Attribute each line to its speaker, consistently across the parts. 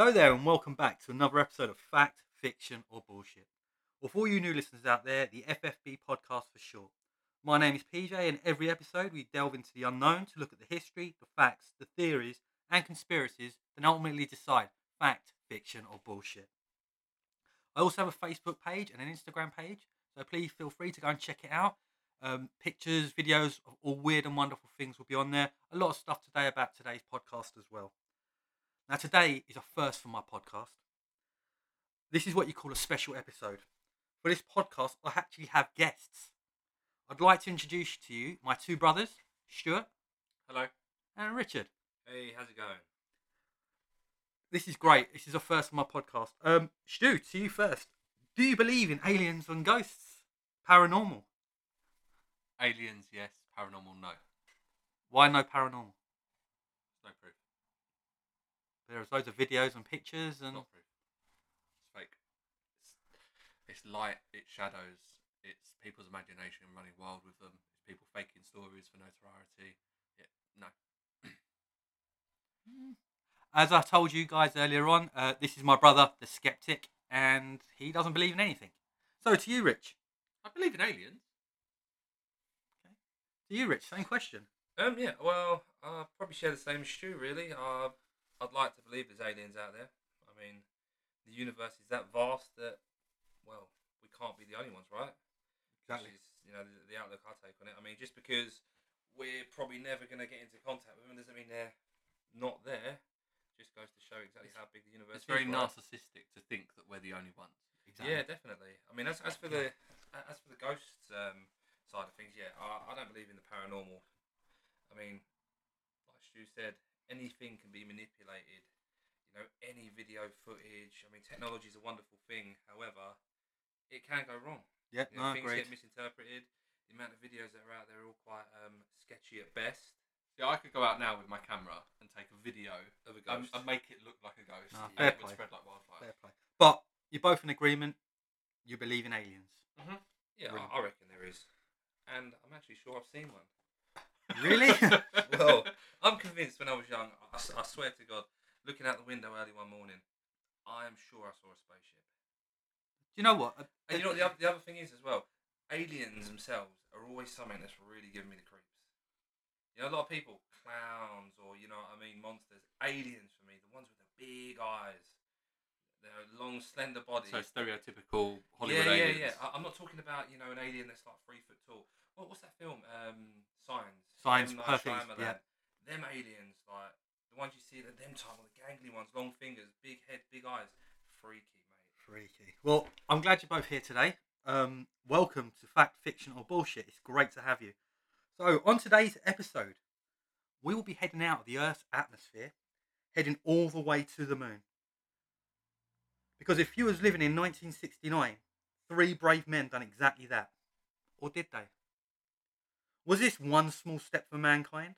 Speaker 1: Hello there, and welcome back to another episode of Fact, Fiction, or Bullshit. Well, for all you new listeners out there, the FFB podcast for short. My name is PJ, and every episode we delve into the unknown to look at the history, the facts, the theories, and conspiracies, then ultimately decide fact, fiction, or bullshit. I also have a Facebook page and an Instagram page, so please feel free to go and check it out. Um, pictures, videos of all weird and wonderful things will be on there. A lot of stuff today about today's podcast as well. Now, today is a first for my podcast. This is what you call a special episode. For this podcast, I actually have guests. I'd like to introduce to you my two brothers, Stuart
Speaker 2: Hello.
Speaker 1: and Richard.
Speaker 2: Hey, how's it going?
Speaker 1: This is great. This is a first for my podcast. Um, Stu, to you first. Do you believe in aliens and ghosts? Paranormal?
Speaker 2: Aliens, yes. Paranormal, no.
Speaker 1: Why no paranormal? There's loads of videos and pictures and
Speaker 2: Not proof. It's fake. It's, it's light. It's shadows. It's people's imagination running wild with them. It's people faking stories for notoriety. Yeah, no.
Speaker 1: as I told you guys earlier on, uh, this is my brother, the skeptic, and he doesn't believe in anything. So to you, Rich.
Speaker 2: I believe in aliens.
Speaker 1: To you, Rich. Same question.
Speaker 2: Um, yeah. Well, I probably share the same Stu. Really, uh, I'd like to believe there's aliens out there. I mean, the universe is that vast that, well, we can't be the only ones, right? Which is, you know, the, the outlook I take on it. I mean, just because we're probably never going to get into contact with them doesn't mean they're not there. Just goes to show exactly how big the universe is.
Speaker 3: It's very
Speaker 2: is. right?
Speaker 3: narcissistic to think that we're the only ones.
Speaker 2: Yeah, definitely. I mean, as, as for the as for the ghosts um, side of things, yeah, I, I don't believe in the paranormal. I mean, like Stu said, anything can be manipulated. You know, any video footage. I mean, technology is a wonderful thing. However, it can go wrong.
Speaker 1: Yeah,
Speaker 2: You know,
Speaker 1: no,
Speaker 2: things
Speaker 1: agreed.
Speaker 2: get misinterpreted. The amount of videos that are out there are all quite um, sketchy at best.
Speaker 3: Yeah, I could go out now with my camera and take a video
Speaker 2: Of a ghost.
Speaker 3: and make it look like a ghost.
Speaker 1: No,
Speaker 3: and
Speaker 1: fair play.
Speaker 3: spread like wildfire.
Speaker 1: Fair play. But you're both in agreement. You believe in aliens.
Speaker 2: yeah,
Speaker 1: Brilliant.
Speaker 2: I, I reckon there is, and I'm actually sure I've seen one.
Speaker 1: Really?
Speaker 2: well, I'm convinced when I was young, I, s- I swear to God, looking out the window early one morning, I am sure I saw a spaceship.
Speaker 1: Do you know what?
Speaker 2: And you know what the other, the other thing is as well? Aliens themselves are always something that's really giving me the creeps. You know, a lot of people, clowns or, you know what I mean, monsters. Aliens for me, the ones with the big eyes, their long, slender bodies.
Speaker 3: So stereotypical Hollywood
Speaker 2: yeah,
Speaker 3: aliens.
Speaker 2: yeah, yeah. I, I'm not talking about, you know, an alien that's like three foot tall. What, what's that film? Um, Signs.
Speaker 1: Signs,
Speaker 2: M.
Speaker 1: Perfect,
Speaker 2: Shyamalan.
Speaker 1: yeah.
Speaker 2: Them aliens, like the ones you see, the them type, the gangly ones, long fingers, big head, big eyes, freaky, mate.
Speaker 1: Freaky. Well, I'm glad you're both here today. Um, welcome to Fact, Fiction, or Bullshit. It's great to have you. So, on today's episode, we will be heading out of the Earth's atmosphere, heading all the way to the moon. Because if you was living in 1969, three brave men done exactly that. Or did they? Was this one small step for mankind?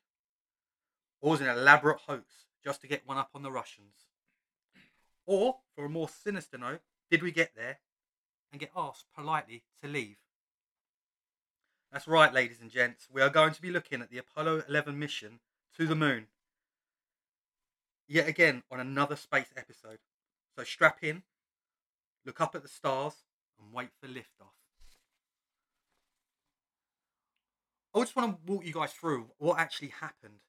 Speaker 1: Or was it an elaborate hoax just to get one up on the Russians? Or, for a more sinister note, did we get there and get asked politely to leave? That's right, ladies and gents. We are going to be looking at the Apollo 11 mission to the moon. Yet again on another space episode. So strap in, look up at the stars, and wait for liftoff. I just want to walk you guys through what actually happened,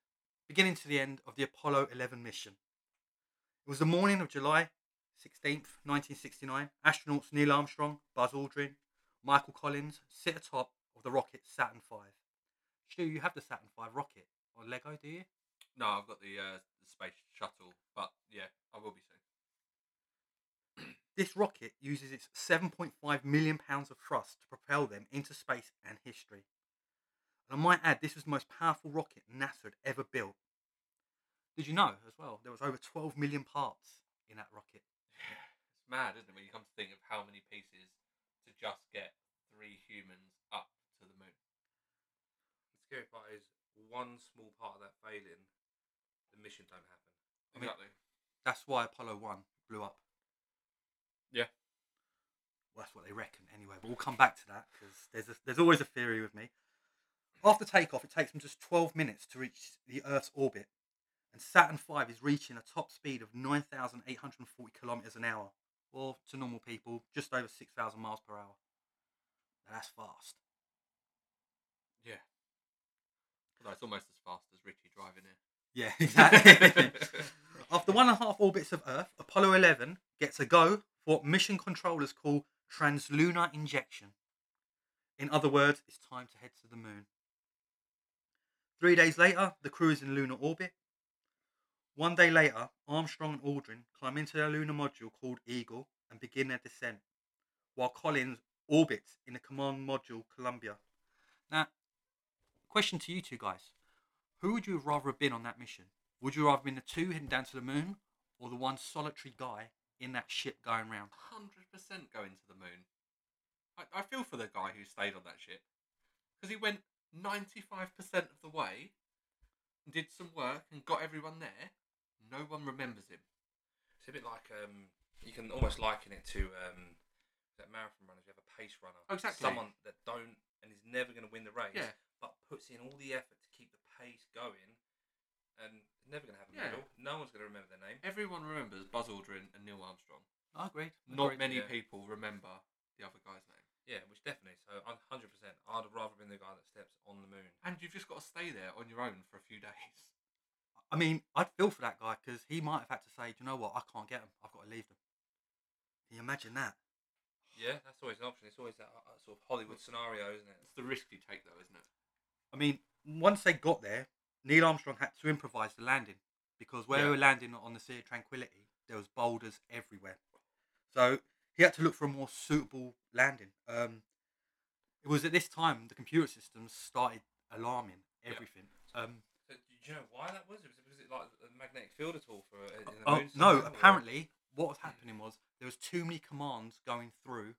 Speaker 1: beginning to the end of the Apollo 11 mission. It was the morning of July 16th, 1969. Astronauts Neil Armstrong, Buzz Aldrin, Michael Collins sit atop of the rocket Saturn V. Stu, you have the Saturn V rocket on Lego, do you?
Speaker 3: No, I've got the, uh, the space shuttle, but yeah, I will be soon.
Speaker 1: This rocket uses its 7.5 million pounds of thrust to propel them into space and history. And I might add, this was the most powerful rocket NASA had ever built. Did you know as well? There was over 12 million parts in that rocket.
Speaker 3: It's mad, isn't it, when you come to think of how many pieces to just get three humans up to the moon.
Speaker 2: The scary part is one small part of that failing, the mission don't happen.
Speaker 1: I mean-
Speaker 3: Exactly.
Speaker 1: That's why Apollo 1 blew up.
Speaker 3: Yeah.
Speaker 1: Well, that's what they reckon anyway, but we'll come back to that because there's, a, there's always a theory with me. After takeoff, it takes them just 12 minutes to reach the Earth's orbit. and Saturn V is reaching a top speed of 9,840 kilometers an hour, or to normal people, just over 6,000 miles per hour. Now, that's fast.
Speaker 3: Yeah. Although it's almost as fast as Richie driving it.
Speaker 1: Yeah, exactly. After one and a half orbits of Earth, Apollo 11 gets a go for what mission controllers call translunar injection. In other words, it's time to head to the moon. Three days later, the crew is in lunar orbit. One day later, Armstrong and Aldrin climb into their lunar module called Eagle and begin their descent, while Collins orbits in the command module Columbia. Now, question to you two guys who would you rather have been on that mission? Would you rather have been the two heading down to the moon, or the one solitary guy in that ship going round?
Speaker 3: Hundred percent going to the moon. I, I feel for the guy who stayed on that ship because he went ninety-five percent of the way, and did some work and got everyone there. No one remembers him.
Speaker 2: It's a bit like um, you can almost liken it to um, that marathon runners. You have a pace runner,
Speaker 3: Oh, exactly.
Speaker 2: someone that don't and is never going to win the race,
Speaker 3: Yeah.
Speaker 2: but puts in all the effort to keep the pace going, and never going to have a
Speaker 3: Yeah.
Speaker 2: medal. No one's going to remember their name.
Speaker 3: Everyone remembers Buzz Aldrin and Neil Armstrong.
Speaker 1: I agreed.
Speaker 3: Not
Speaker 1: Agreed.
Speaker 3: many
Speaker 2: yeah.
Speaker 3: people remember the other guy's name.
Speaker 2: Yeah, which definitely. So, hundred percent. I'd have rather been the guy that steps on the moon.
Speaker 3: And you've just got to stay there on your own for a few days.
Speaker 1: I mean, I'd feel for that guy because he might have had to say, "Do you know what? I can't get them. I've got to leave them." Can you imagine that?
Speaker 2: Yeah, that's always an option. It's always that uh, sort of Hollywood scenario, isn't it?
Speaker 3: It's the risk you take, though, isn't it?
Speaker 1: I mean, once they got there, Neil Armstrong had to improvise the landing because where
Speaker 3: Yeah.
Speaker 1: they were landing on the Sea of Tranquility, there was boulders everywhere. So he had to look for a more suitable landing. Um, it was at this time the computer systems started alarming everything. Um,
Speaker 2: So, do you know why that was? Was it, was it like a magnetic field at all for uh, in the
Speaker 1: oh,
Speaker 2: moon
Speaker 1: no,
Speaker 2: or-
Speaker 1: apparently what was happening was there was too many commands going through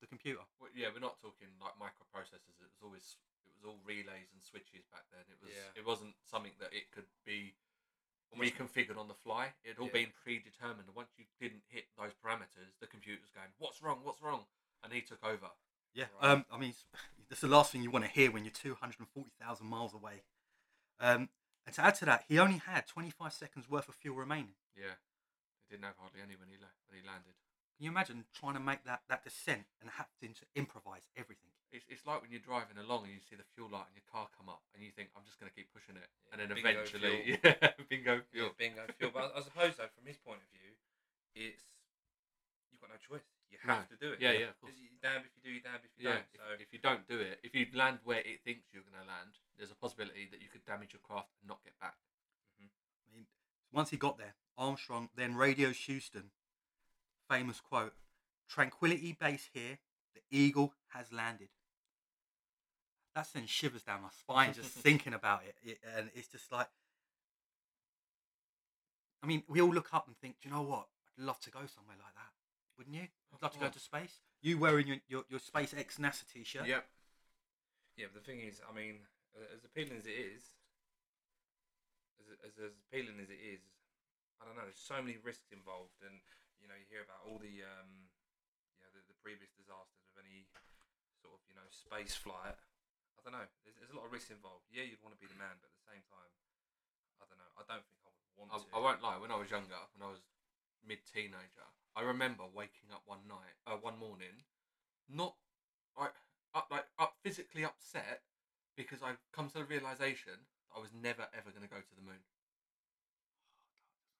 Speaker 1: the computer.
Speaker 3: Well, yeah, we're not talking like microprocessors. It was always it was all relays and switches back then. It was
Speaker 2: Yeah.
Speaker 3: it wasn't something that it could be reconfigured on the fly. It had all
Speaker 2: Yeah.
Speaker 3: been predetermined. And once you didn't hit those parameters, the computer was going, "What's wrong? What's wrong?" And he took over.
Speaker 1: Yeah,
Speaker 2: Right.
Speaker 1: um, I mean, that's the last thing you want to hear when you're 240,000 miles away. Um, and to add to that, he only had 25 seconds worth of fuel remaining.
Speaker 3: Yeah, he didn't have hardly any when he left when he landed.
Speaker 1: Can you imagine trying to make that, that descent and having to improvise everything?
Speaker 3: It's, it's like when you're driving along and you see the fuel light in your car come up and you think, I'm just going to keep pushing it.
Speaker 2: Yeah,
Speaker 3: and then
Speaker 2: bingo
Speaker 3: eventually,
Speaker 2: fuel.
Speaker 3: yeah, bingo
Speaker 2: Yeah,
Speaker 3: fuel.
Speaker 2: bingo fuel. But I suppose though, from his point of view, it's you've got no choice. You
Speaker 3: No.
Speaker 2: have to do it.
Speaker 3: Yeah, yeah, of course.
Speaker 2: You're damned if you do, you're damned if you
Speaker 3: Yeah,
Speaker 2: don't.
Speaker 3: if,
Speaker 2: So
Speaker 3: if you don't do it, if you land where it thinks you're going to land, there's a possibility that you could damage your craft and not get back. Mm-hmm.
Speaker 1: I mean, once he got there, Armstrong then radios Houston. Famous quote Tranquility Base here, the Eagle has landed. That sends shivers down my spine just thinking about it. it. And it's just like, I mean, we all look up and think, do you know what? I'd love to go somewhere like that. Wouldn't you? I'd love to go to space. You wearing your, your, your SpaceX NASA t shirt.
Speaker 3: Yep.
Speaker 2: yeah, but the thing is, I mean, as appealing as it is, as as, as appealing as it is, I don't know. There's so many risks involved, and you know, you hear about all the um, you know, the, the previous disasters of any sort of you know space flight. I don't know. There's, there's a lot of risks involved. Yeah, you'd want to be the man, but at the same time, I don't know. I don't think I would want
Speaker 3: I,
Speaker 2: to.
Speaker 3: I won't lie. When I was younger, when I was mid-teenager, I remember waking up one night, uh, one morning, not like up, like up physically upset because I come to the realization I was never ever going to go to the moon.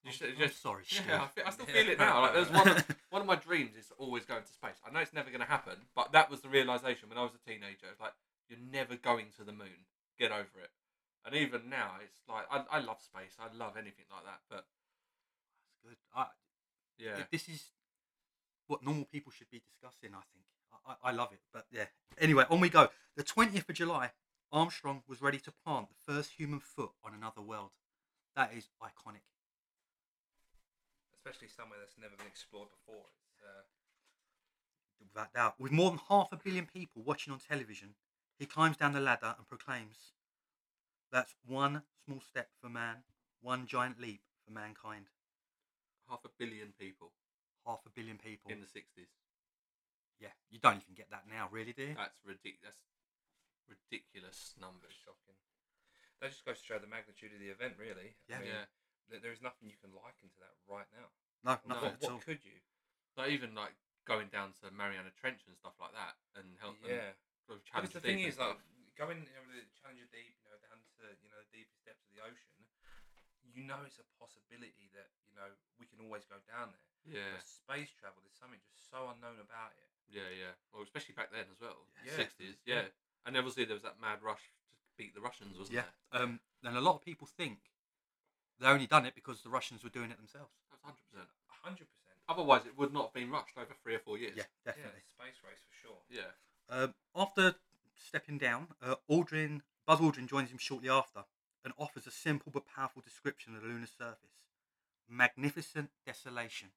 Speaker 3: You should
Speaker 1: I'm
Speaker 3: just oh,
Speaker 1: sorry, Stu.
Speaker 3: yeah, I, feel, I still feel it now. Like there's one, of, one of my dreams is to always go into space. I know it's never going to happen, but that was the realization when I was a teenager. It's like you're never going to the moon. Get over it. And even now, it's like I, I love space. I love anything like that. But
Speaker 1: That's good. I,
Speaker 3: yeah,
Speaker 1: This is what normal people should be discussing, I think. I, I, I love it. But yeah. Anyway, on we go. The 20th of July, Armstrong was ready to plant the first human foot on another world. That is iconic.
Speaker 2: Especially somewhere that's never been explored before. It's, uh,
Speaker 1: Without doubt. With more than half a billion people watching on television, he climbs down the ladder and proclaims, That's one small step for man, one giant leap for mankind.
Speaker 3: half a billion people
Speaker 1: Half a billion people.
Speaker 3: in the '60s.
Speaker 1: yeah, you don't even get that now, really, do you?
Speaker 3: That's ridiculous. That's ridiculous numbers.
Speaker 2: shocking. That just goes to show the magnitude of the event, really.
Speaker 1: Yeah.
Speaker 2: I mean,
Speaker 3: Yeah.
Speaker 2: There- there is nothing you can liken to that right now.
Speaker 1: No,
Speaker 3: No,
Speaker 1: nothing
Speaker 2: what,
Speaker 1: at
Speaker 2: what
Speaker 1: all.
Speaker 2: could you?
Speaker 3: Like even like going down to Mariana Trench and stuff like that, and help them
Speaker 2: Yeah.
Speaker 3: sort of
Speaker 2: Because
Speaker 3: challenge
Speaker 2: the
Speaker 3: the
Speaker 2: thing
Speaker 3: deep and
Speaker 2: is, like going you know, the Challenger Deep, you know, down to you know the deepest depths of the ocean, you know it's a possibility that you know we can always go down there.
Speaker 3: yeah,
Speaker 2: But space travel, there's something just so unknown about it.
Speaker 3: yeah, yeah. Well, especially back then as well,
Speaker 2: Yeah.
Speaker 3: sixties,
Speaker 2: Yeah.
Speaker 3: yeah. And obviously there was that mad rush to beat the Russians, wasn't
Speaker 1: Yeah.
Speaker 3: there?
Speaker 1: Um, and a lot of people think they only done it because the Russians were doing it themselves.
Speaker 3: That's hundred percent.
Speaker 2: hundred percent.
Speaker 3: Otherwise, it would not have been rushed over three or four years.
Speaker 1: Yeah,
Speaker 2: Yeah,
Speaker 1: definitely.
Speaker 2: space race for sure.
Speaker 3: yeah.
Speaker 1: Um, after stepping down, uh, Aldrin, Buzz Aldrin joins him shortly after and offers a simple but powerful description of the lunar surface: magnificent desolation.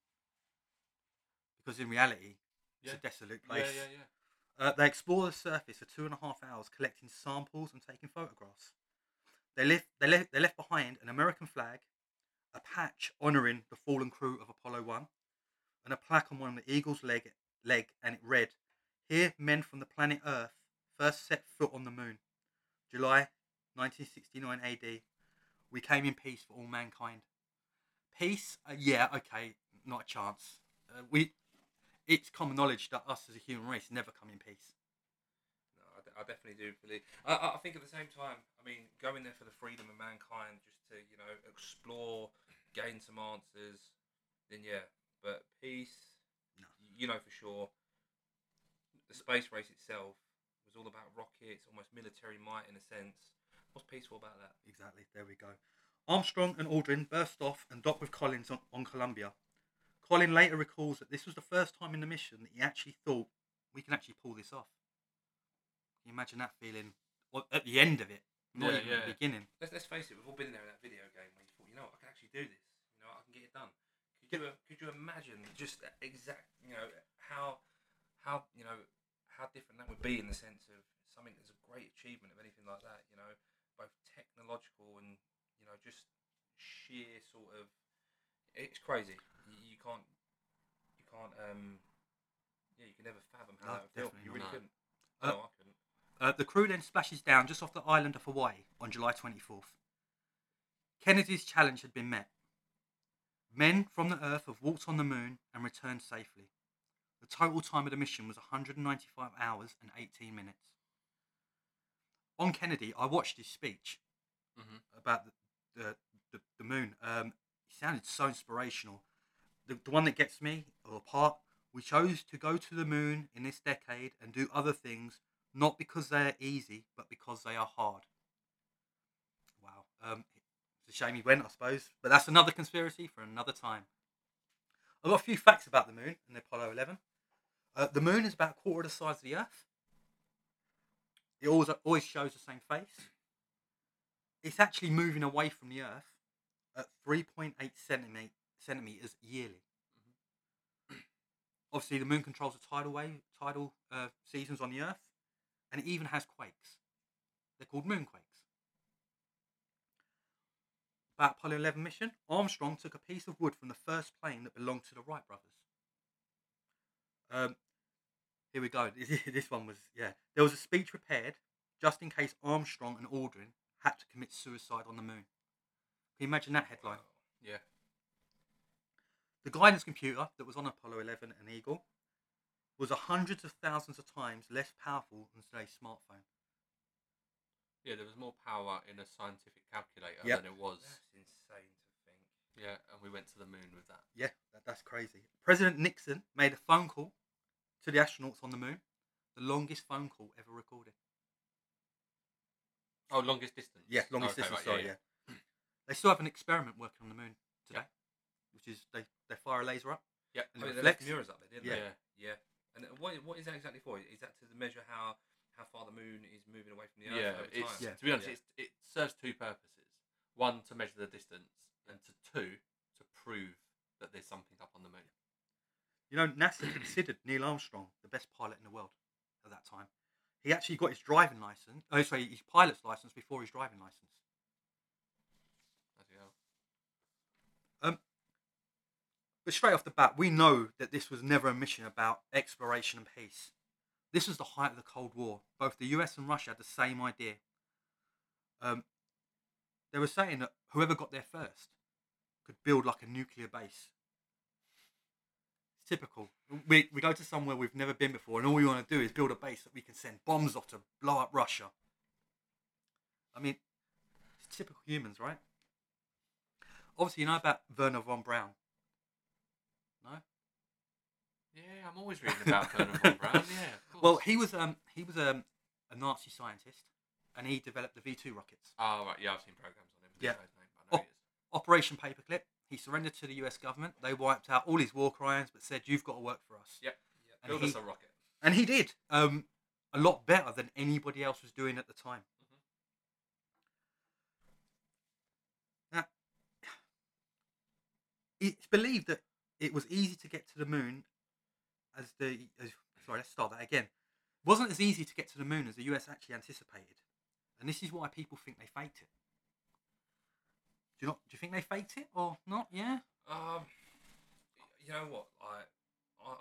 Speaker 1: Because in reality, it's a desolate
Speaker 3: Yeah,
Speaker 1: place.
Speaker 3: yeah, yeah.
Speaker 1: Uh, they explore the surface for two and a half hours, collecting samples and taking photographs. They left, they left, they left behind an American flag, a patch honouring the fallen crew of Apollo 1, and a plaque on one of the Eagle's leg, leg and it read, Here men from the planet Earth first set foot on the moon. July 1969 AD. We came in peace for all mankind. Peace? Uh, yeah, okay, not a chance. Uh, we it's common knowledge that us as a human race never come in peace.
Speaker 2: I, definitely do believe. I, I I think at the same time, I mean, going there for the freedom of mankind, just to you know explore, gain some answers, then yeah. But peace,
Speaker 1: No.
Speaker 2: you know for sure. The space race itself was all about rockets, almost military might in a sense. What's peaceful about that?
Speaker 1: Exactly, there we go. Armstrong and Aldrin burst off and docked with Collins on, on Columbia. Colin later recalls that this was the first time in the mission that he actually thought we can actually pull this off. Can you imagine that feeling well, at the end of it, not
Speaker 3: Yeah,
Speaker 1: even
Speaker 3: yeah.
Speaker 1: the beginning?
Speaker 2: Let's let's face it, we've all been there in that video game where you thought, you know, what, I can actually do this. You know, I can get it done. Could you could you imagine just that exact, you know, how how you know how different that would be in the sense of something that's a great achievement of anything like that. You know, both technological and you know just sheer sort of. It's crazy. You, you can't you can't um yeah you can never fathom how
Speaker 1: No,
Speaker 2: that would feel. You really
Speaker 3: not.
Speaker 2: couldn't.
Speaker 1: Uh,
Speaker 2: no, I couldn't.
Speaker 1: Uh, the crew then splashes down just off the island of Hawaii on July 24th. Kennedy's challenge had been met. Men from the Earth have walked on the moon and returned safely. The total time of the mission was 195 hours and 18 minutes. On Kennedy, I watched his speech
Speaker 3: Mhm.
Speaker 1: about the, the, the, the moon. Um, he sounded so inspirational. The, the one that gets me, or part, we chose to go to the moon in this decade and do other things not because they are easy, but because they are hard. Wow. Um, it's a shame he went, I suppose, but that's another conspiracy for another time. I've got a few facts about the moon and the Apollo 11. Uh, the moon is about a quarter of the size of the Earth. It always, always shows the same face. It's actually moving away from the Earth at 3.8 centimet- centimeters yearly. Obviously, the moon controls the tidal wave, tidal uh, seasons on the Earth, and it even has quakes. They're called moonquakes. About Apollo 11 mission, Armstrong took a piece of wood from the first plane that belonged to the Wright brothers. Um, here we go. This one was yeah. There was a speech prepared just in case Armstrong and Aldrin had to commit suicide on the moon. Can you imagine that headline?
Speaker 3: Yeah.
Speaker 1: The guidance computer that was on Apollo 11 and Eagle was a hundreds of thousands of times less powerful than today's smartphone.
Speaker 3: Yeah, there was more power in a scientific calculator
Speaker 1: Yep.
Speaker 3: than it was.
Speaker 2: That's insane to think.
Speaker 3: Yeah, and we went to the moon with that.
Speaker 1: Yeah, that, that's crazy. President Nixon made a phone call to the astronauts on the moon, the longest phone call ever recorded.
Speaker 3: Oh, longest distance.
Speaker 1: Yeah, longest oh,
Speaker 3: Okay,
Speaker 1: distance.
Speaker 3: right,
Speaker 1: sorry, yeah, They still have an experiment working on the moon today, which is they, they fire a laser up
Speaker 3: Yeah.
Speaker 1: and
Speaker 2: Oh,
Speaker 1: it
Speaker 2: they left
Speaker 1: reflects.
Speaker 2: mirrors up there, didn't
Speaker 1: Yeah.
Speaker 2: they? Yeah, yeah. And what what is that exactly for? Is that to measure how how far the moon is moving away from the Earth
Speaker 3: Yeah,
Speaker 2: over
Speaker 3: it's?
Speaker 1: Yeah.
Speaker 3: to be honest,
Speaker 2: Yeah.
Speaker 3: it's, it serves two purposes. One to measure the distance, and to two to prove that there's something up on the moon.
Speaker 1: You know, NASA considered Neil Armstrong the best pilot in the world at that time. He actually got his driving license. Oh, sorry, his pilot's license before his driving license. But straight off the bat, we know that this was never a mission about exploration and peace. This was the height of the Cold War. Both the US and Russia had the same idea. Um, they were saying that whoever got there first could build like a nuclear base. It's typical. We, we go to somewhere we've never been before, and all we want to do is build a base that we can send bombs off to blow up Russia. I mean, it's typical humans, right? Obviously, you know about Wernher von Braun. No.
Speaker 3: Yeah, I'm always reading about Wernher von Braun. Yeah, of course.
Speaker 1: Well, he was um he was um, a Nazi scientist, and he developed the V two rockets.
Speaker 3: Oh right, yeah, I've seen programs on him.
Speaker 1: Yeah.
Speaker 3: Don't know his name, but I know
Speaker 1: Oh. Operation Paperclip. He surrendered to the U.S. government. They wiped out all his war crimes, but said, "You've got to work for us."
Speaker 2: Yeah.
Speaker 1: And
Speaker 2: Build
Speaker 1: he-
Speaker 2: us a rocket.
Speaker 1: And he did. Um, a lot better than anybody else was doing at the time. Now, it's believed that it was easy to get to the moon as the. As, sorry, let's start that again. It wasn't as easy to get to the moon as the US actually anticipated. And this is why people think they faked it. Do you not? Do you think they faked it or not? Yeah.
Speaker 2: Um, you know what? I, I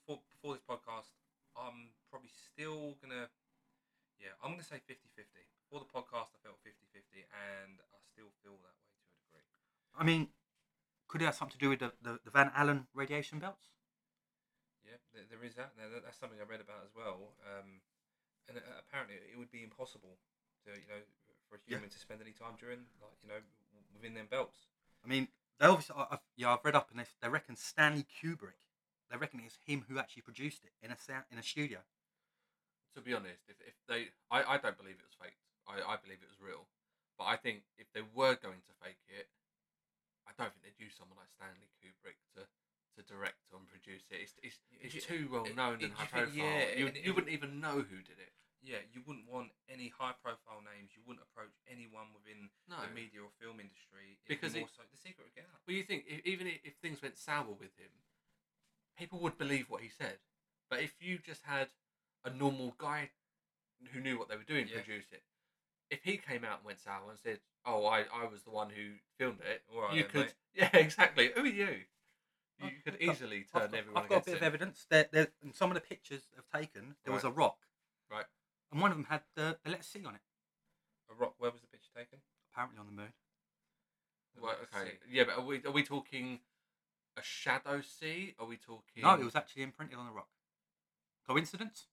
Speaker 2: before before this podcast, I'm probably still gonna, yeah, I'm gonna say 50-50. Before the podcast, I felt 50-50, and I still feel that way to a degree.
Speaker 1: I mean, could it have something to do with the, the, the Van Allen radiation belts?
Speaker 2: Yeah, there, there is that. Now, That's something I read about as well. Um, and uh, apparently, it would be impossible to, you know, for a
Speaker 1: Yeah.
Speaker 2: human to spend any time during, like, you know, within them belts.
Speaker 1: I mean, they obviously, I've, yeah, I've read up and they, they reckon Stanley Kubrick. They reckon it's him who actually produced it in a sound, in a studio.
Speaker 3: To be honest, if, if they, I, I don't believe it was faked. I, I believe it was real. But I think if they were going to fake it, I don't think they'd use someone like Stanley Kubrick to, to direct and produce it. It's, it's, it's
Speaker 2: It-
Speaker 3: too well known
Speaker 2: it-
Speaker 3: and high
Speaker 2: you
Speaker 3: profile.
Speaker 2: yeah,
Speaker 3: you, you wouldn't even know who did it.
Speaker 2: Yeah, you wouldn't want any high-profile names. You wouldn't approach anyone within
Speaker 3: No.
Speaker 2: the media or film industry. It'd
Speaker 3: Because
Speaker 2: be
Speaker 3: it-
Speaker 2: so the secret would get out.
Speaker 3: Well, you think if, even if things went sour with him, people would believe what he said. But if you just had a normal guy who knew what they were doing
Speaker 2: Yeah.
Speaker 3: produce it, if he came out and went sour and said, "Oh, I, I was the one who filmed it,"
Speaker 2: All right
Speaker 3: you
Speaker 2: then,
Speaker 3: could,
Speaker 2: mate.
Speaker 3: yeah, exactly. Who are you? You
Speaker 1: I've-
Speaker 3: could
Speaker 1: I've
Speaker 3: easily
Speaker 1: I've
Speaker 3: turn
Speaker 1: got,
Speaker 3: everyone
Speaker 1: I've got a bit of evidence. There, there, in some of the pictures they've taken, there was a rock,
Speaker 3: Right.
Speaker 1: and one of them had the, the letter C on it.
Speaker 2: A rock. Where was the picture taken?
Speaker 1: Apparently on the moon.
Speaker 3: Well, okay,
Speaker 2: see.
Speaker 3: yeah, but are we are we talking a shadow sea? Are we talking?
Speaker 1: No, it was actually imprinted on the rock. Coincidence?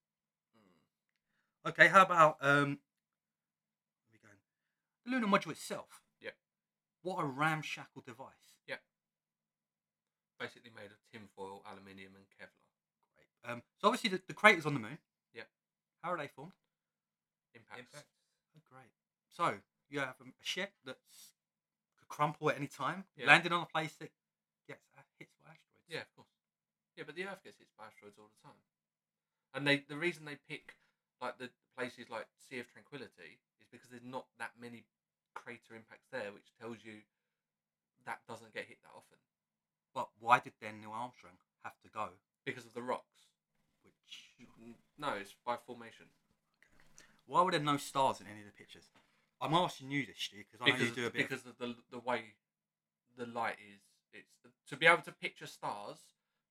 Speaker 3: Hmm.
Speaker 1: Okay, how about um? Where are we going? The lunar module itself.
Speaker 3: Yeah.
Speaker 1: What a ramshackle device. Yeah.
Speaker 3: Basically made of tinfoil, aluminium, and Kevlar.
Speaker 1: Great. Um, so obviously the, the craters on the moon.
Speaker 3: Yeah.
Speaker 1: How are they formed?
Speaker 3: Impacts.
Speaker 2: Impact.
Speaker 1: Oh, great. So you have a, a ship that's could crumple at any time,
Speaker 3: Yeah.
Speaker 1: landing on a place that gets uh, hit by asteroids.
Speaker 3: Yeah, of course. Yeah, but the Earth gets hit by asteroids all the time. And they the reason they pick like the places like Sea of Tranquility is because there's not that many crater impacts there, which tells you that doesn't get hit that often
Speaker 1: But why did then Neil Armstrong have to go?
Speaker 3: because of the rocks.
Speaker 1: Which
Speaker 3: N- No, it's by formation.
Speaker 1: why were there no stars in any of the pictures? I'm asking you this, Stu, because I know
Speaker 3: Because
Speaker 1: you do a bit.
Speaker 3: because of the the way the light is. It's to be able to picture stars.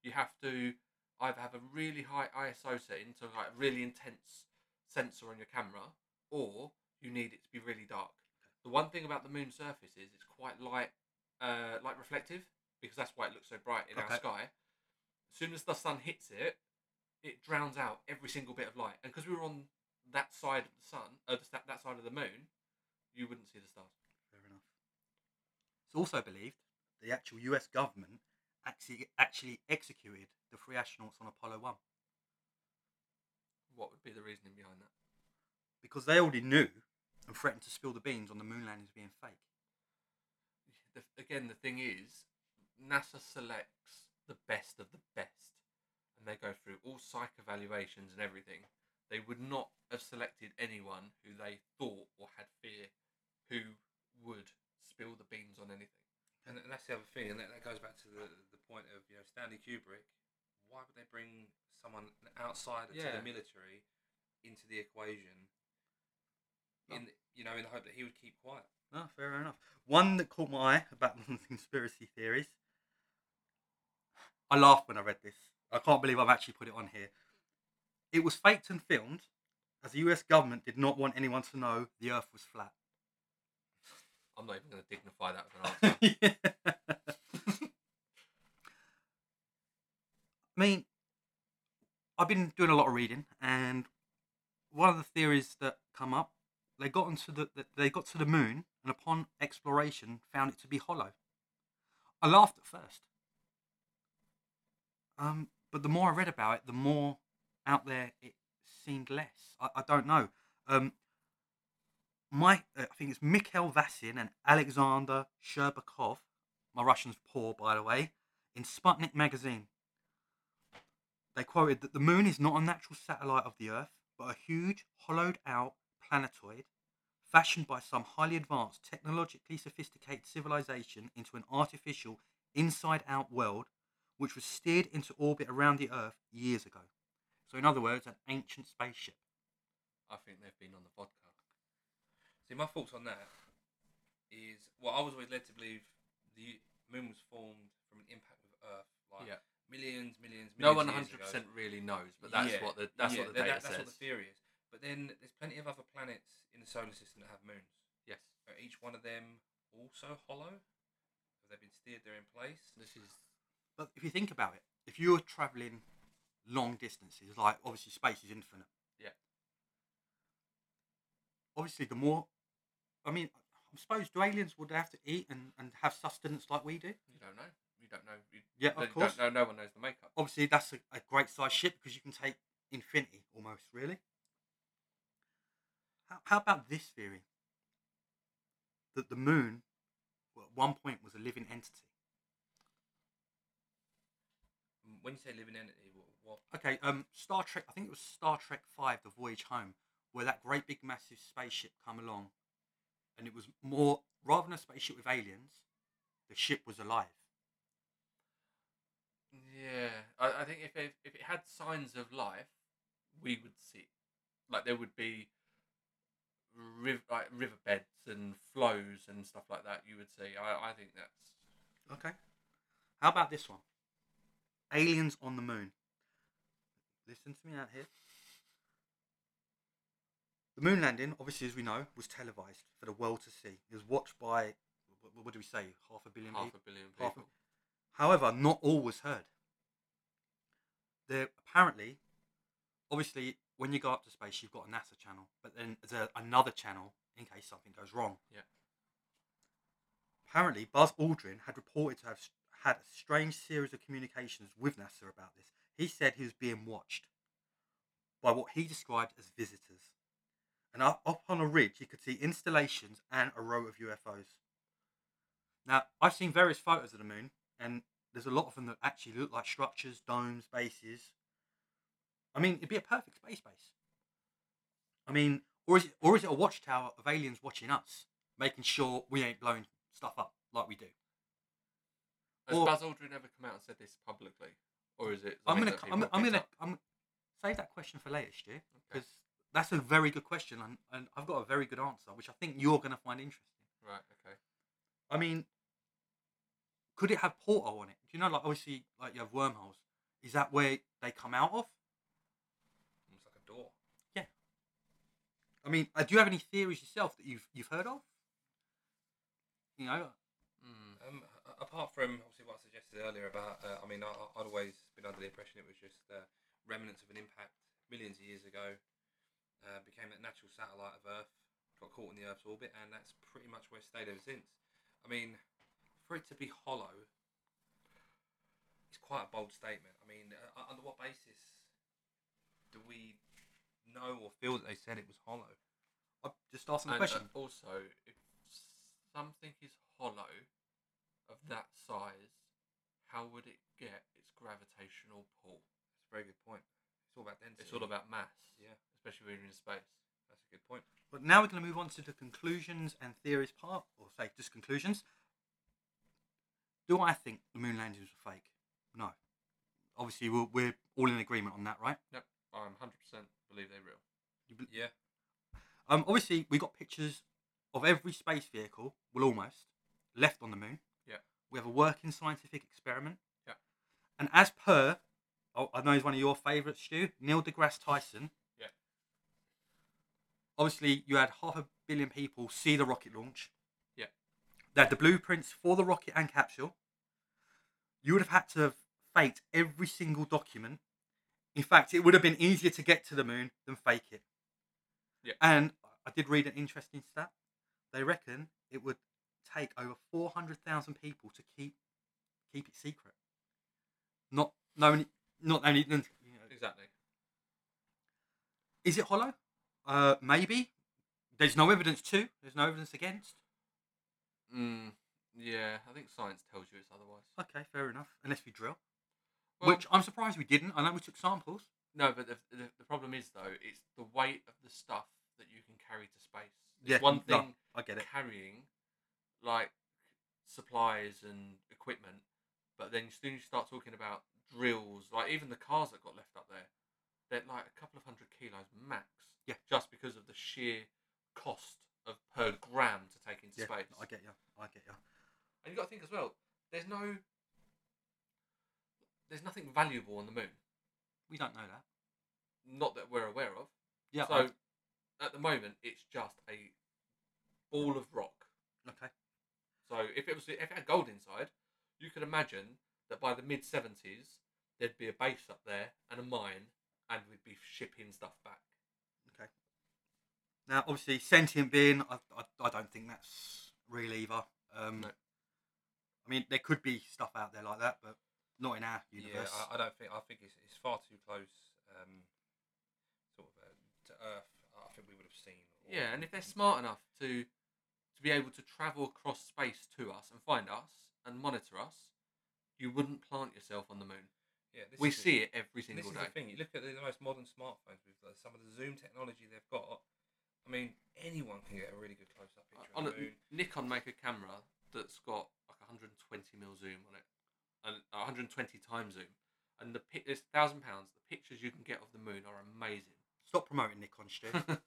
Speaker 3: You have to either have a really high ISO setting, so like a really intense sensor on your camera, or you need it to be really dark. The one thing about the moon's surface is it's quite light, uh, light reflective, because that's why it looks so bright in
Speaker 1: Okay.
Speaker 3: our sky. As soon as the sun hits it, it drowns out every single bit of light, and because we were on that side of the sun, uh, that that side of the moon, you wouldn't see the stars.
Speaker 1: Fair enough. It's also believed the actual US government actually actually executed the three astronauts on Apollo 1
Speaker 3: What would be the reasoning behind that?
Speaker 1: because they already knew and threatened to spill the beans on the moon landings being fake.
Speaker 3: The, again, the thing is, NASA selects the best of the best, and they go through all psych evaluations and everything. They would not have selected anyone who they thought or had fear who would spill the beans on anything.
Speaker 2: And, and that's the other thing, and that, that goes back to the the point of you know Stanley Kubrick. Why would they bring someone an outsider to the military into the equation? in oh. you know in the hope that he would keep quiet.
Speaker 1: No, fair enough. One that caught my eye about the conspiracy theories. I laughed when I read this. I can't believe I've actually put it on here. It was faked and filmed as the US government did not want anyone to know the earth was flat.
Speaker 3: I'm not even going to dignify that with an answer.
Speaker 1: I mean, I've been doing a lot of reading, and one of the theories that come up they got into the the- they got to the moon, and upon exploration, found it to be hollow. I laughed at first, um, but the more I read about it, the more out there it seemed less. I, I don't know. Um, my uh, I think it's Mikhail Vasin and Alexander Sherbakov. My Russian's poor, by the way. In Sputnik magazine, they quoted that the moon is not a natural satellite of the Earth, but a huge, hollowed out planetoid fashioned by some highly advanced, technologically sophisticated civilization into an artificial, inside out world which was steered into orbit around the Earth years ago. So, in other words, an ancient spaceship.
Speaker 3: I think they've been on the vodka.
Speaker 2: See, my thoughts on that is well, I was always led to believe the moon was formed from an impact with Earth, like
Speaker 3: Yeah.
Speaker 2: millions, millions, millions.
Speaker 3: No one
Speaker 2: years
Speaker 3: hundred
Speaker 2: ago.
Speaker 3: percent really knows, but that's
Speaker 2: Yeah,
Speaker 3: what the that's
Speaker 2: yeah,
Speaker 3: what the
Speaker 2: that-
Speaker 3: data
Speaker 2: that's what the
Speaker 3: says.
Speaker 2: theory is. But then there's plenty of other planets in the solar system that have moons.
Speaker 3: yes,
Speaker 2: Are each one of them also hollow? Have they been steered there in place?
Speaker 3: this is
Speaker 1: But if you think about it, if you were traveling long distances, like obviously space is infinite.
Speaker 3: Yeah.
Speaker 1: Obviously, the more, I mean, I suppose do aliens would they have to eat and, and have sustenance like we do?
Speaker 3: you don't know. You don't know. You,
Speaker 1: Yeah, of course.
Speaker 3: Don't know, no one knows the makeup.
Speaker 1: Obviously, that's a, a great size ship because you can take infinity almost. Really. How, about this theory? That the moon, well, at one point, was a living entity.
Speaker 2: Mm, When you say living entity, what?
Speaker 1: Okay, um, Star Trek. I think it was Star Trek Five: The Voyage Home, where that great big massive spaceship come along, and it was more rather than a spaceship with aliens, the ship was alive.
Speaker 3: Yeah, I, I think if it, if it had signs of life, we would see. Like there would be riv- like riverbeds and flows and stuff like that. You would see. I, I think that's
Speaker 1: Okay. How about this one? Aliens on the moon. Listen to me out here. The moon landing, obviously, as we know, was televised for the world to see. It was watched by, what, what do we say, half a billion
Speaker 3: half
Speaker 1: people?
Speaker 3: a billion
Speaker 1: half a-
Speaker 3: people.
Speaker 1: However, not all was heard. There apparently, obviously, when you go up to space, you've got a NASA channel, but then there's a, another channel in case something goes wrong.
Speaker 3: Yeah.
Speaker 1: Apparently, Buzz Aldrin had reported to have had a strange series of communications with NASA about this. He said he was being watched by what he described as visitors. And up, up on a ridge, you could see installations and a row of UFOs. Now, I've seen various photos of the moon, and there's a lot of them that actually look like structures, domes, bases. I mean, it'd be a perfect space base. I mean, or is it, or is it a watchtower of aliens watching us, making sure we ain't blowing stuff up like we do?
Speaker 3: Has
Speaker 1: Or-
Speaker 3: Buzz Aldrin ever come out and said this publicly, or is it?
Speaker 1: I'm gonna, I'm, I'm gonna,
Speaker 3: up?
Speaker 1: I'm save that question for later, Stu,
Speaker 3: Okay.
Speaker 1: because that's a very good question, and, and I've got a very good answer, which I think you're gonna find interesting.
Speaker 3: Right. Okay.
Speaker 1: I mean, could it have portal on it? Do you know, like obviously, like you have wormholes. Is that where they come out of?
Speaker 2: almost like a door.
Speaker 1: I mean, uh, do you have any theories yourself that you've you've heard of? You know,
Speaker 3: Mm.
Speaker 2: Um, apart from obviously what I suggested earlier about, uh, I mean, I, I'd always been under the impression it was just uh, remnants of an impact millions of years ago, uh, became a natural satellite of Earth, got caught in the Earth's orbit, and that's pretty much where it's stayed ever since. I mean, for it to be hollow, it's quite a bold statement. I mean, uh, under what basis do we know or feel that they said it was hollow?
Speaker 1: I'm just asking the
Speaker 3: And,
Speaker 1: question.
Speaker 3: uh, also, if something is hollow of that size, how would it get its gravitational pull?
Speaker 2: That's a very good point. It's all about density.
Speaker 3: It's all about mass,
Speaker 2: yeah.
Speaker 3: especially when you're in space.
Speaker 2: That's a good point.
Speaker 1: But now we're going to move on to the conclusions and theories part, or say just conclusions. Do I think the moon landings were fake? No. Obviously, we're, we're all in agreement on that, right?
Speaker 3: Yep, I'm 100% believe they're real.
Speaker 1: Bel-
Speaker 2: Yeah.
Speaker 1: Um, obviously, we got pictures of every space vehicle, well, almost, left on the moon.
Speaker 3: Yeah.
Speaker 1: We have a working scientific experiment.
Speaker 3: Yeah.
Speaker 1: And as per, oh, I know he's one of your favourites, Stu, Neil deGrasse Tyson.
Speaker 3: Yeah.
Speaker 1: Obviously, you had half a billion people see the rocket launch.
Speaker 3: Yeah.
Speaker 1: They had the blueprints for the rocket and capsule. You would have had to have faked every single document. In fact, it would have been easier to get to the moon than fake it.
Speaker 3: Yeah.
Speaker 1: And I did read an interesting stat. They reckon it would take over four hundred thousand people to keep keep it secret. Not no, not only. You know,
Speaker 3: Exactly.
Speaker 1: is it hollow? Uh, maybe. There's no evidence to. There's no evidence against.
Speaker 3: Mm, yeah, I think science tells you it's otherwise.
Speaker 1: Okay, fair enough. Unless we drill, which I'm surprised we didn't. I know we took samples.
Speaker 3: no, but the, the the problem is though, it's the weight of the stuff that you can carry to space. It's
Speaker 1: Yeah,
Speaker 3: one
Speaker 1: no,
Speaker 3: thing
Speaker 1: I get it.
Speaker 3: carrying like supplies and equipment, but then as soon as you start talking about drills, like even the cars that got left up there, they're like a couple of hundred kilos max.
Speaker 1: Yeah.
Speaker 3: Just because of the sheer cost of per gram to take into
Speaker 1: Yeah,
Speaker 3: space.
Speaker 1: I get you. I get you.
Speaker 3: And you got to think as well. There's no. There's nothing valuable on the moon.
Speaker 1: We don't know that.
Speaker 3: Not that we're aware of.
Speaker 1: Yeah.
Speaker 3: So, at the moment, it's just a ball of rock.
Speaker 1: Okay.
Speaker 3: So if it was if it had gold inside, you could imagine that by the mid seventies there'd be a base up there and a mine, and we'd be shipping stuff back.
Speaker 1: Okay. Now, obviously, sentient being, I, I, I don't think that's real either. Um,
Speaker 3: No.
Speaker 1: I mean, there could be stuff out there like that, but not in our
Speaker 2: Yeah,
Speaker 1: universe.
Speaker 2: I, I don't think. I think it's, it's far too close, um, sort of uh, to Earth. I think we would have seen. or-
Speaker 3: Yeah, and if they're smart enough to to be able to travel across space to us and find us and monitor us, you wouldn't plant yourself on the moon.
Speaker 2: yeah, this
Speaker 3: We
Speaker 2: is the-
Speaker 3: see it every
Speaker 2: This
Speaker 3: single
Speaker 2: is
Speaker 3: day.
Speaker 2: the thing. You look at the most modern smartphones with uh, some of the zoom technology they've got. I mean, anyone can get a really good close-up picture
Speaker 3: On
Speaker 2: of
Speaker 3: a,
Speaker 2: the moon.
Speaker 3: Nikon make a camera that's got like 120 mil zoom on it, and 120 times zoom, and the pic it's thousand pounds. The pictures you can get of the moon are amazing.
Speaker 1: Stop promoting Nikon, Stu.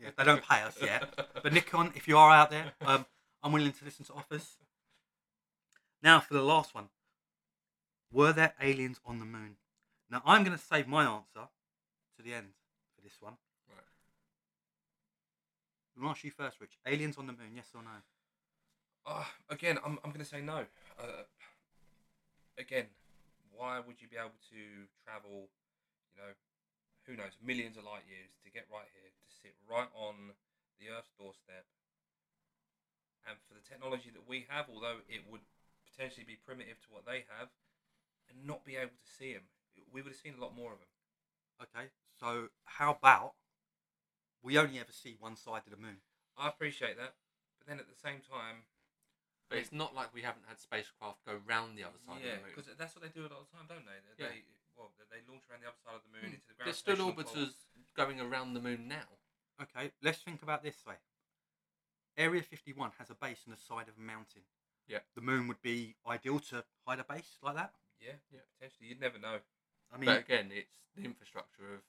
Speaker 1: yeah, they don't pay us yet. But Nikon, if you are out there, um, I'm willing to listen to offers. Now, for the last one. Were there aliens on the moon? Now, I'm going to save my answer to the end for this one.
Speaker 3: Right.
Speaker 1: I'm going to ask you first, Rich. Aliens on the moon, yes or no?
Speaker 2: Uh, again, I'm, I'm going to say no. Uh, again, why would you be able to travel, you know, who knows, millions of light years to get right here, to sit right on the Earth's doorstep? And for the technology that we have, although it would potentially be primitive to what they have, and not be able to see them, we would have seen a lot more of them.
Speaker 1: Okay, so how about we only ever see one side of the moon?
Speaker 2: I appreciate that, but then at the same time,
Speaker 3: But it's not like we haven't had spacecraft go round the other side
Speaker 2: yeah,
Speaker 3: of the moon.
Speaker 2: because that's what they do a lot of the time, don't they? They,
Speaker 3: Yeah.
Speaker 2: they well, they- they launch around the other side of the moon
Speaker 3: Hmm.
Speaker 2: into the ground.
Speaker 3: There's still orbiters going around the moon now.
Speaker 1: Okay, let's think about this way. Area 51 has a base on the side of a mountain.
Speaker 3: Yeah.
Speaker 1: The moon would be ideal to hide a base like that.
Speaker 2: Yeah,
Speaker 3: Yeah.
Speaker 2: potentially. You'd never know.
Speaker 1: I mean,
Speaker 3: but again, it's the infrastructure of.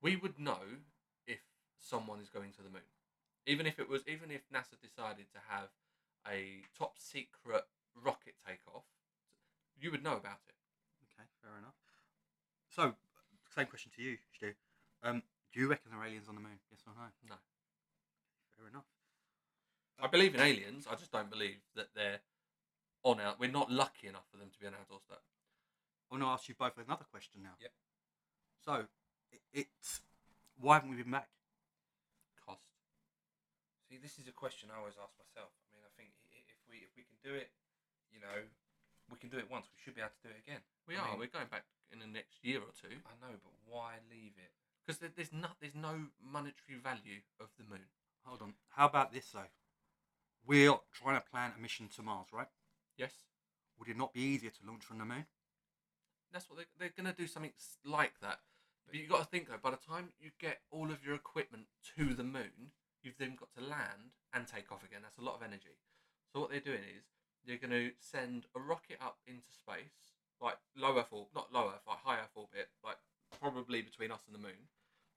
Speaker 3: We would know if someone is going to the moon, even if it was, even if NASA decided to have a top secret rocket takeoff, you would know about it.
Speaker 1: okay, fair enough. So, same question to you, Stu. Um, do you reckon there are aliens on the moon? Yes or no?
Speaker 3: No.
Speaker 1: Fair enough.
Speaker 3: I believe in aliens. I just don't believe that they're on our. We're not lucky enough for them to be on our doorstep.
Speaker 1: I want to ask you both another question now.
Speaker 2: Yep.
Speaker 1: So, it, it's why haven't we been back?
Speaker 3: Cost.
Speaker 2: See, this is a question I always ask myself. I mean, I think if we if we can do it, you know, we can do it once. We should be able to do it again.
Speaker 3: We
Speaker 2: I
Speaker 3: are.
Speaker 2: mean-
Speaker 3: We're going back in the next year or two
Speaker 2: I know, but why leave it?
Speaker 3: because there, there's not. There's no monetary value of the moon.
Speaker 1: Hold on. How about this though? We're trying to plan a mission to Mars, right?
Speaker 3: Yes.
Speaker 1: Would it not be easier to launch from the moon?
Speaker 3: That's what they're, they're going to do something like that. But you've got to think though, by the time you get all of your equipment to the moon, you've then got to land and take off again. That's a lot of energy. So what they're doing is they're going to send a rocket up into space, like low Earth orbit, not low Earth, like high Earth orbit, like probably between us and the moon.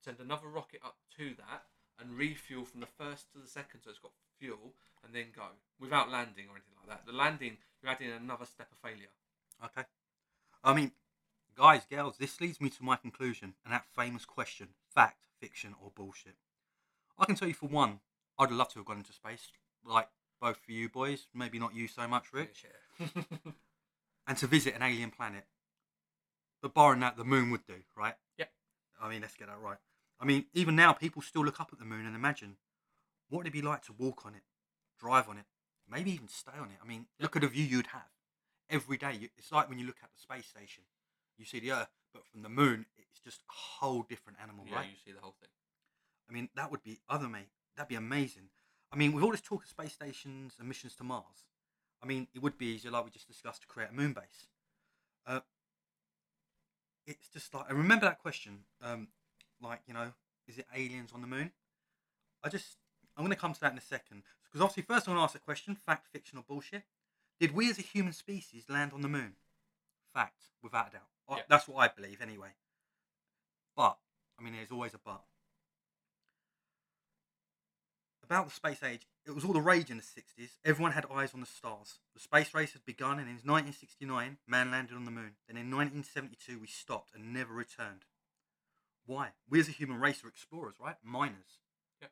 Speaker 3: Send another rocket up to that and refuel from the first to the second, so it's got fuel, and then go without landing or anything like that. The landing, you're adding another step of failure.
Speaker 1: Okay. I mean, guys, girls, this leads me to my conclusion and that famous question fact, fiction, or bullshit. I can tell you for one, I'd love to have gone into space, like both for you boys, maybe not you so much, Rick,
Speaker 2: Yeah.
Speaker 1: and to visit an alien planet. But barring that, the moon would do, right?
Speaker 3: Yep.
Speaker 1: I mean, let's get that right. I mean, even now, people still look up at the moon and imagine what would it be like to walk on it, drive on it, maybe even stay on it. I mean, look at the view you'd have every day. It's like when you look at the space station, you see the Earth, but from the moon, it's just a whole different animal,
Speaker 3: Yeah,
Speaker 1: right?
Speaker 3: you see the whole thing.
Speaker 1: I mean, that would be other mate. That'd be amazing. I mean, with all this talk of space stations and missions to Mars, I mean, it would be easier, like we just discussed, to create a moon base. Uh, it's just like, I remember that question, um, like, you know, is it aliens on the moon? I just, I'm going to come to that in a second. Because obviously, first I want to ask a question fact, fiction, or bullshit. Did we as a human species land on the moon? Fact, without a doubt. I- That's what I believe, anyway. But, I mean, there's always a but about the space age, it was all the rage in the 60s. Everyone had eyes on the stars. The space race had begun, and in 1969, man landed on the moon. Then in 1972, we stopped and never returned. Why? We as a human race are explorers, right? Miners.
Speaker 3: Yeah.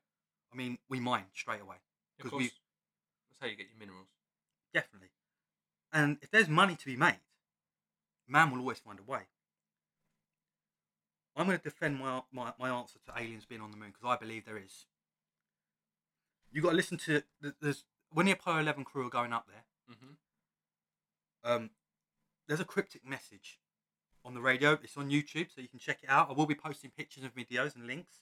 Speaker 1: I mean, we mine straight away.
Speaker 3: Of
Speaker 1: 'Cause
Speaker 3: course,
Speaker 1: we-
Speaker 3: that's how you get your minerals.
Speaker 1: Definitely. And if there's money to be made, man will always find a way. I'm going to defend my, my, my answer to aliens being on the moon because I believe there is. You got to listen to th- there's when the Apollo 11 crew are going up there.
Speaker 3: Mm-hmm.
Speaker 1: Um, there's a cryptic message on the radio. It's on YouTube, so you can check it out. I will be posting pictures and videos and links.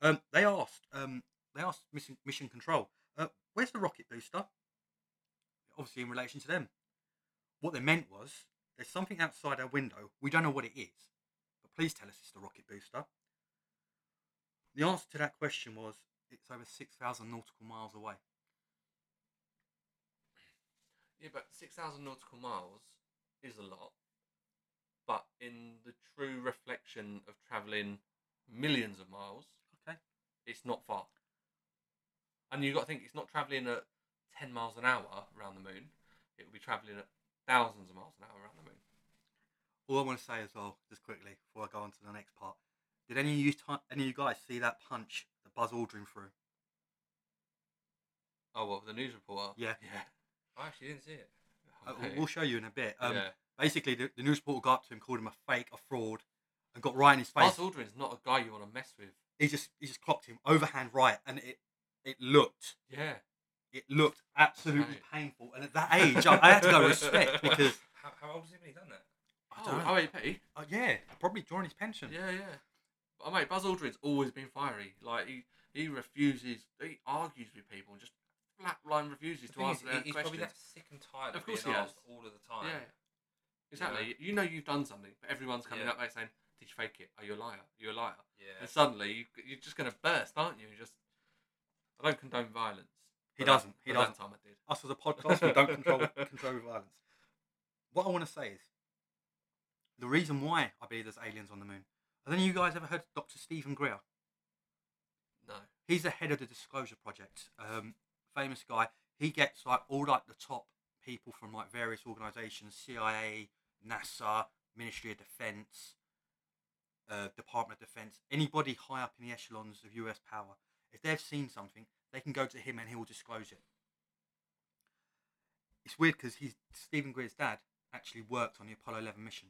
Speaker 1: Um, they asked, um, they asked Mission, Mission Control, uh, "Where's the rocket booster?" Obviously, in relation to them. What they meant was, there's something outside our window. We don't know what it is, but please tell us it's the rocket booster. The answer to that question was, it's over six thousand nautical miles away.
Speaker 3: Yeah, but 6,000 nautical miles is a lot. But in the true reflection of travelling millions of miles,
Speaker 1: Okay.
Speaker 3: it's not far. And you've got to think it's not travelling at 10 miles an hour around the moon, it will be travelling at thousands of miles an hour around the moon.
Speaker 1: All I want to say as well, just quickly before I go on to the next part, did any of you ti any of you guys see that punch Buzz Aldrin through.
Speaker 3: Oh, what, the news reporter?
Speaker 1: Yeah.
Speaker 3: Yeah.
Speaker 2: I actually didn't see it.
Speaker 1: Uh,
Speaker 3: Okay.
Speaker 1: we'll show you in a bit. Um,
Speaker 3: yeah.
Speaker 1: Basically, the, the news reporter got up to him, called him a fake, a fraud, and got right in his face.
Speaker 3: Buzz Aldrin's not a guy you want to mess with.
Speaker 1: He just he just clocked him overhand right, and it it looked
Speaker 3: Yeah.
Speaker 1: it looked absolutely
Speaker 3: Right.
Speaker 1: painful. And at that age, I, I had to go respect because
Speaker 2: How, how old is he when he done that?
Speaker 1: I
Speaker 3: Oh,
Speaker 1: don't know.
Speaker 3: OAP?
Speaker 1: Uh, yeah, probably during his pension.
Speaker 3: Yeah, yeah. But mate, Buzz Aldrin's always been fiery. Like he, he refuses, he argues with people and just flatline refuses
Speaker 2: The
Speaker 3: to
Speaker 2: thing is,
Speaker 3: answer their
Speaker 2: he- he's
Speaker 3: questions.
Speaker 2: probably that sick and tired of,
Speaker 3: Of course
Speaker 2: being
Speaker 3: he has.
Speaker 2: asked all of the time.
Speaker 3: Yeah, exactly. You know you've done something, but everyone's coming
Speaker 2: Yeah.
Speaker 3: up there saying, "Did you fake it? Are you a liar? Are you a liar?"
Speaker 2: Yeah.
Speaker 3: And suddenly you, you're just going to burst, aren't you? Just, I don't condone violence.
Speaker 1: He doesn't. He doesn't.
Speaker 3: That time I did.
Speaker 1: Us as a podcast, we don't control control violence. What I want to say is the reason why I believe there's aliens on the moon. Have any of you guys ever heard of Dr. Steven Greer?
Speaker 3: No.
Speaker 1: He's the head of the Disclosure Project. Um, famous guy. He gets like all like the top people from like various organisations: CIA, NASA, Ministry of Defence, uh, Department of Defence. Anybody high up in the echelons of US power. If they've seen something, they can go to him and he will disclose it. It's weird because he's Steven Greer's dad actually worked on the Apollo 11 mission.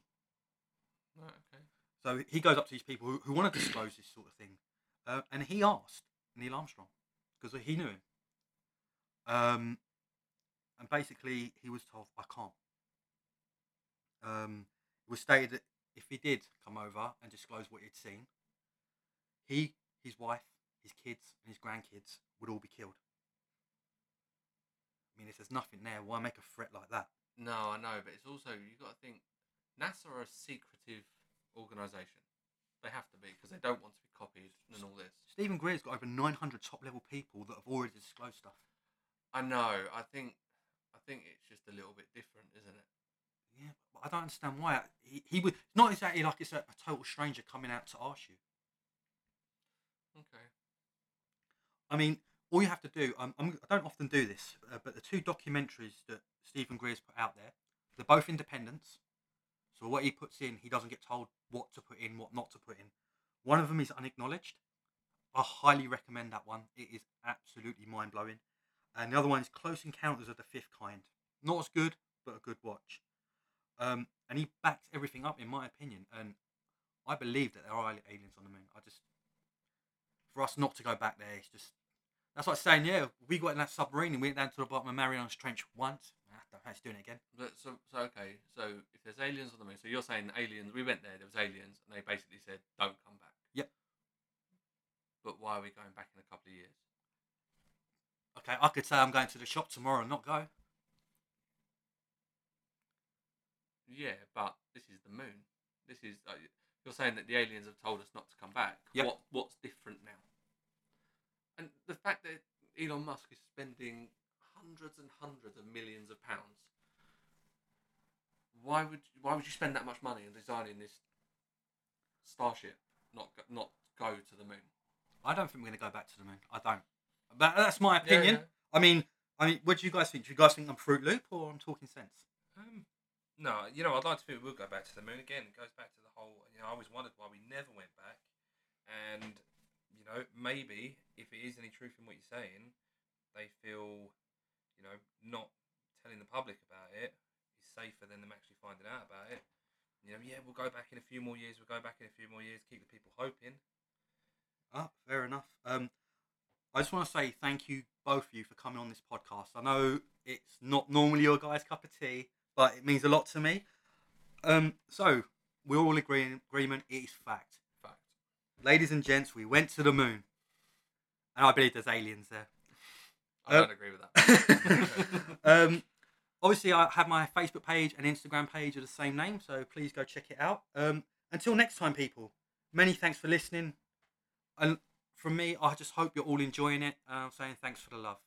Speaker 3: Okay.
Speaker 1: So he goes up to these people who, who want to disclose this sort of thing, uh, and he asked Neil Armstrong because he knew him. Um, and basically, he was told, "I can't." Um, it was stated that if he did come over and disclose what he'd seen, he, his wife, his kids, and his grandkids would all be killed. I mean, if there's nothing there, why make a threat like that?
Speaker 3: No, I know, but it's also you've got to think NASA are a secretive organisation. They have to be because they don't want to be copied and all this.
Speaker 1: Steven Greer's got over 900 top level people that have already disclosed stuff.
Speaker 3: I know. I think. I think it's just a little bit different, isn't it?
Speaker 1: Yeah, but I don't understand why. He, he would it's not exactly like it's a, a total stranger coming out to ask you.
Speaker 3: Okay.
Speaker 1: I mean, all you have to do. Um, I'm, I don't often do this, uh, but the two documentaries that Steven Greer's put out there, they're both independents. So what he puts in, he doesn't get told what to put in, what not to put in. One of them is unacknowledged. I highly recommend that one. It is absolutely mind blowing. And the other one is Close Encounters of the Fifth Kind. Not as good, but a good watch. Um, and he backs everything up, in my opinion. And I believe that there are aliens on the moon. I just, for us not to go back there, it's just that's what I'm saying, yeah, we got in that submarine and we went down to the bottom of Marianas Trench once. Ah, don't fancy doing it again.
Speaker 3: But so, so okay. So if there's aliens on the moon, so you're saying aliens? We went there. There was aliens, and they basically said, "Don't come back."
Speaker 1: Yep.
Speaker 3: But why are we going back in a couple of years?
Speaker 1: Okay, I could say I'm going to the shop tomorrow and not go.
Speaker 3: Yeah, but this is the moon. This is uh, you're saying that the aliens have told us not to come back.
Speaker 1: Yep.
Speaker 3: What what's different now? And the fact that Elon Musk is spending hundreds and hundreds of millions of pounds. Why would why would you spend that much money on designing this starship? Not go- not go to the moon.
Speaker 1: I don't think we're going to go back to the moon. I don't. But that's my opinion.
Speaker 3: yeah.
Speaker 1: I mean, I mean, what do you guys think? Do you guys think I'm Fruit Loop or I'm talking sense?
Speaker 2: Um, no, you know, I'd like to think we'll go back to the moon again. It goes back to the whole. You know, I always wondered why we never went back, and you know, maybe if it is any truth in what you're saying, they feel, you know, not telling the public about it is safer than them actually finding out about it. You know, yeah, we'll go back in a few more years. We'll go back in a few more years. Keep the people hoping.
Speaker 1: Ah, fair enough. Um, I just want to say thank you both of you for coming on this podcast. I know it's not normally your guys' cup of tea, but it means a lot to me. Um, so we're all agree in agreement. It is fact,
Speaker 3: Fact.
Speaker 1: ladies and gents. We went to the moon, and I believe there's aliens there.
Speaker 3: I
Speaker 1: Uh,
Speaker 3: don't agree with that.
Speaker 1: um, obviously, I have my Facebook page and Instagram page of the same name, so please go check it out. Um, until next time, people, many thanks for listening. And from me, I just hope you're all enjoying it. And I'm saying thanks for the love.